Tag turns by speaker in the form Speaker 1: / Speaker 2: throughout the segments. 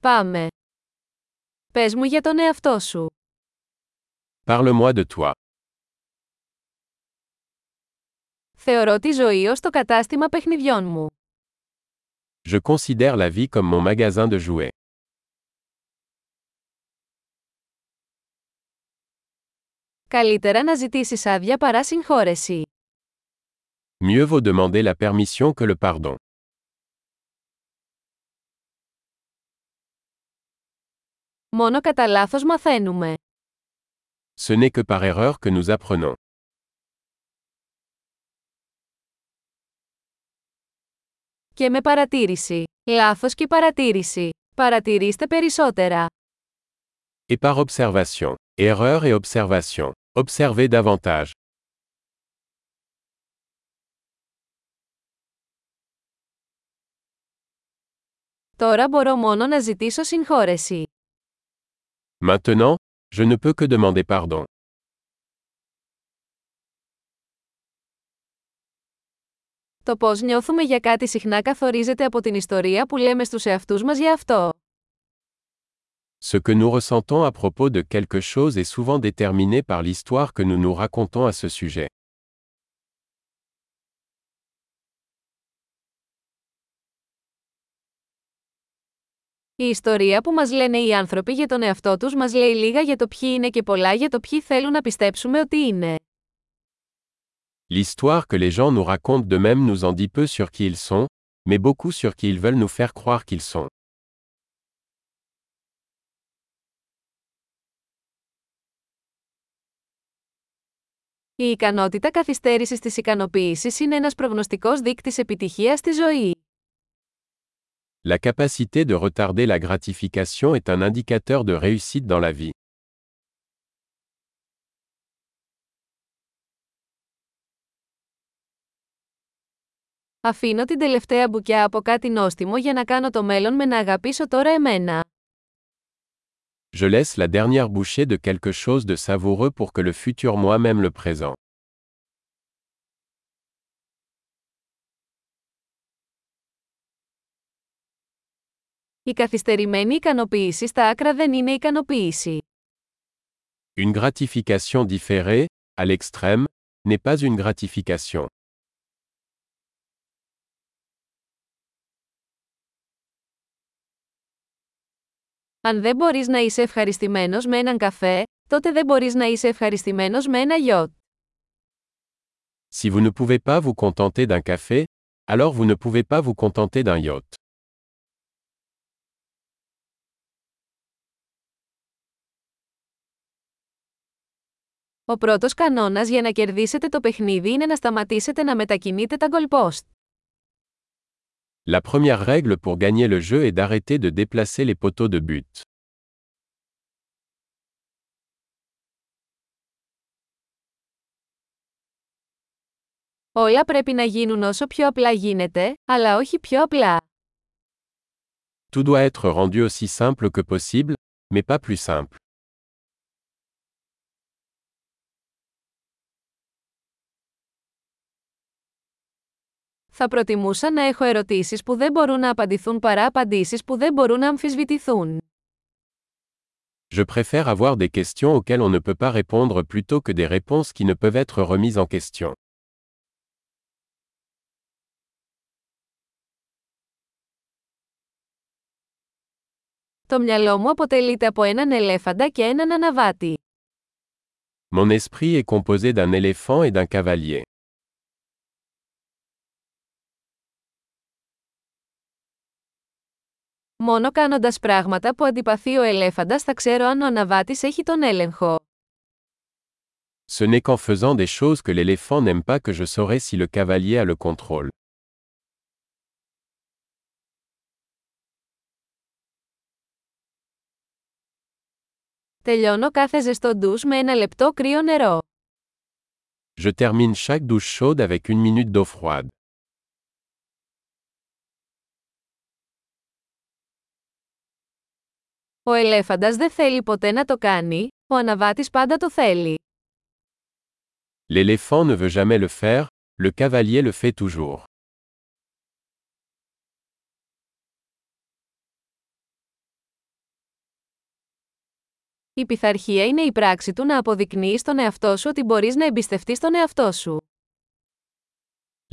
Speaker 1: Πάμε. Πες μου για τον εαυτό σου.
Speaker 2: Parle-moi de toi.
Speaker 1: Θεωρώ τη ζωή ως το κατάστημα παιχνιδιών μου.
Speaker 2: Je considère la vie comme mon magasin de jouets.
Speaker 1: Καλύτερα να ζητήσεις άδεια παρά συγχώρεση.
Speaker 2: Mieux vaut demander la permission que le pardon.
Speaker 1: Μόνο κατά λάθος μαθαίνουμε.
Speaker 2: Ce n'est que par erreur que nous apprenons.
Speaker 1: Και με παρατήρηση. Λάθος και παρατήρηση. Παρατηρήστε περισσότερα.
Speaker 2: Et par observation. Erreur et observation. Observez davantage.
Speaker 1: Τώρα μπορώ μόνο να ζητήσω συγχώρεση.
Speaker 2: Maintenant, je ne peux que demander pardon.
Speaker 1: Το πώς νιώθουμε για κάτι συχνά καθορίζεται από την ιστορία που λέμε στους εαυτούς μας για αυτό.
Speaker 2: Ce que nous ressentons à propos de quelque chose est souvent déterminé par l'histoire que nous nous racontons à ce sujet.
Speaker 1: Η ιστορία που μας λένε οι άνθρωποι για τον εαυτό τους μας λέει λίγα για το ποιοι είναι και πολλά για το ποιοι θέλουν να πιστέψουμε ότι είναι.
Speaker 2: L'histoire que les gens nous racontent d'eux-mêmes nous en dit peu sur qui ils sont, mais beaucoup sur qui ils veulent nous faire croire qu'ils sont.
Speaker 1: Η ικανότητα καθυστέρησης της ικανοποίησης είναι ένας προγνωστικός δείκτης επιτυχίας στη ζωή.
Speaker 2: La capacité de retarder la gratification est un indicateur de réussite dans la vie.
Speaker 1: Αφήνω την τελευταία μπουκιά από κάτι νόστιμο για να κάνω το μέλλον με να αγαπήσω τώρα εμένα.
Speaker 2: Je laisse la dernière bouchée de quelque chose de savoureux pour que le futur moi-même le présent.
Speaker 1: Η καθυστερημένη ικανοποίηση στα άκρα δεν είναι ικανοποίηση.
Speaker 2: Une gratification différée, à l'extrême, n'est pas une gratification.
Speaker 1: Αν δεν μπορείς να είσαι ευχαριστημένος με έναν καφέ, τότε δεν μπορείς να είσαι ευχαριστημένος με ένα γιότ.
Speaker 2: Si vous ne pouvez pas vous contenter d'un café, alors vous ne pouvez pas vous contenter d'un yacht.
Speaker 1: Ο πρώτος κανόνας για να κερδίσετε το παιχνίδι είναι να σταματήσετε να μετακινείτε τα goalpost.
Speaker 2: La première règle pour gagner le jeu est d'arrêter de déplacer les poteaux de but.
Speaker 1: Όλα πρέπει να γίνουν όσο πιο απλά γίνεται, αλλά όχι πιο απλά.
Speaker 2: Tout doit être rendu aussi simple que possible, mais pas plus simple.
Speaker 1: Θα προτιμούσα να έχω ερωτήσεις που δεν μπορούν να απαντηθούν παρά απαντήσεις που δεν μπορούν να αμφισβητηθούν.
Speaker 2: Je préfère avoir des questions auxquelles on ne peut pas répondre plutôt que des réponses qui ne peuvent être remises en question.
Speaker 1: Το μυαλό μου αποτελείται από έναν ελέφαντα και έναν αναβάτη.
Speaker 2: Mon esprit est composé d'un éléphant et d'un cavalier.
Speaker 1: Μόνο κάνοντας πράγματα που αντιπαθεί ο ελέφαντας θα ξέρω αν ο αναβάτης έχει τον έλεγχο.
Speaker 2: Ce n'est qu'en faisant des choses que l'éléphant n'aime pas que je saurai si le cavalier a le contrôle.
Speaker 1: Τελειώνω κάθε ζεστό ντους με ένα λεπτό κρύο νερό.
Speaker 2: Je termine chaque douche chaude avec une minute d'eau froide.
Speaker 1: Ο ελέφαντας δεν θέλει ποτέ να το κάνει, ο αναβάτης πάντα το θέλει.
Speaker 2: L'éléphant ne veut jamais le faire, le cavalier le fait toujours.
Speaker 1: Η πειθαρχία είναι η πράξη του να αποδεικνύεις στον εαυτό σου ότι μπορείς να εμπιστευτείς τον εαυτό σου.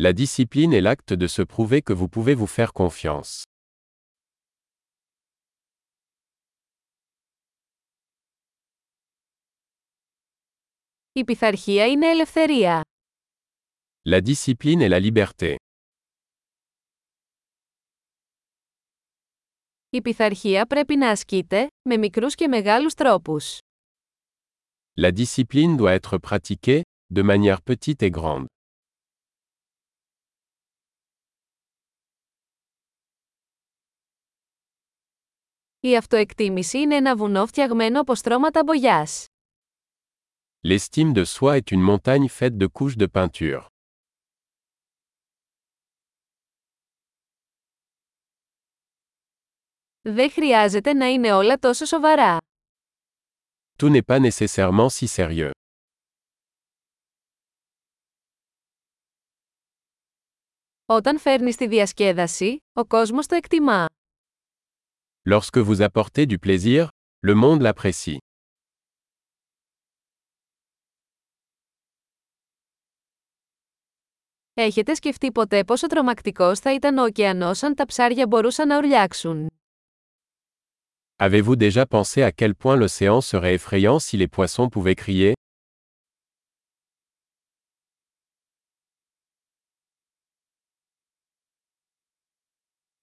Speaker 2: La discipline est l'acte de se prouver que vous pouvez vous faire confiance.
Speaker 1: Η πειθαρχία είναι ελευθερία.
Speaker 2: La discipline est la liberté.
Speaker 1: Η πειθαρχία πρέπει να ασκείται, με μικρούς και μεγάλους τρόπους.
Speaker 2: La discipline doit être pratiquée, de manière petite et grande.
Speaker 1: Η αυτοεκτίμηση είναι ένα βουνό φτιαγμένο από στρώματα μπογιάς.
Speaker 2: L'estime de soi est une montagne faite de couches de peinture.
Speaker 1: Δεν χρειάζεται να είναι όλα τόσο σοβαρά.
Speaker 2: Tout n'est pas nécessairement si sérieux.
Speaker 1: Όταν φέρνεις τη διασκέδαση, ο κόσμος το εκτιμά.
Speaker 2: Lorsque vous apportez du plaisir, le monde l'apprécie.
Speaker 1: Έχετε σκεφτεί ποτέ πόσο τρομακτικός θα ήταν ο ωκεανός αν τα ψάρια μπορούσαν να ουρλιάξουν;
Speaker 2: Avez-vous déjà pensé à quel point l'océan serait effrayant si les poissons pouvaient crier;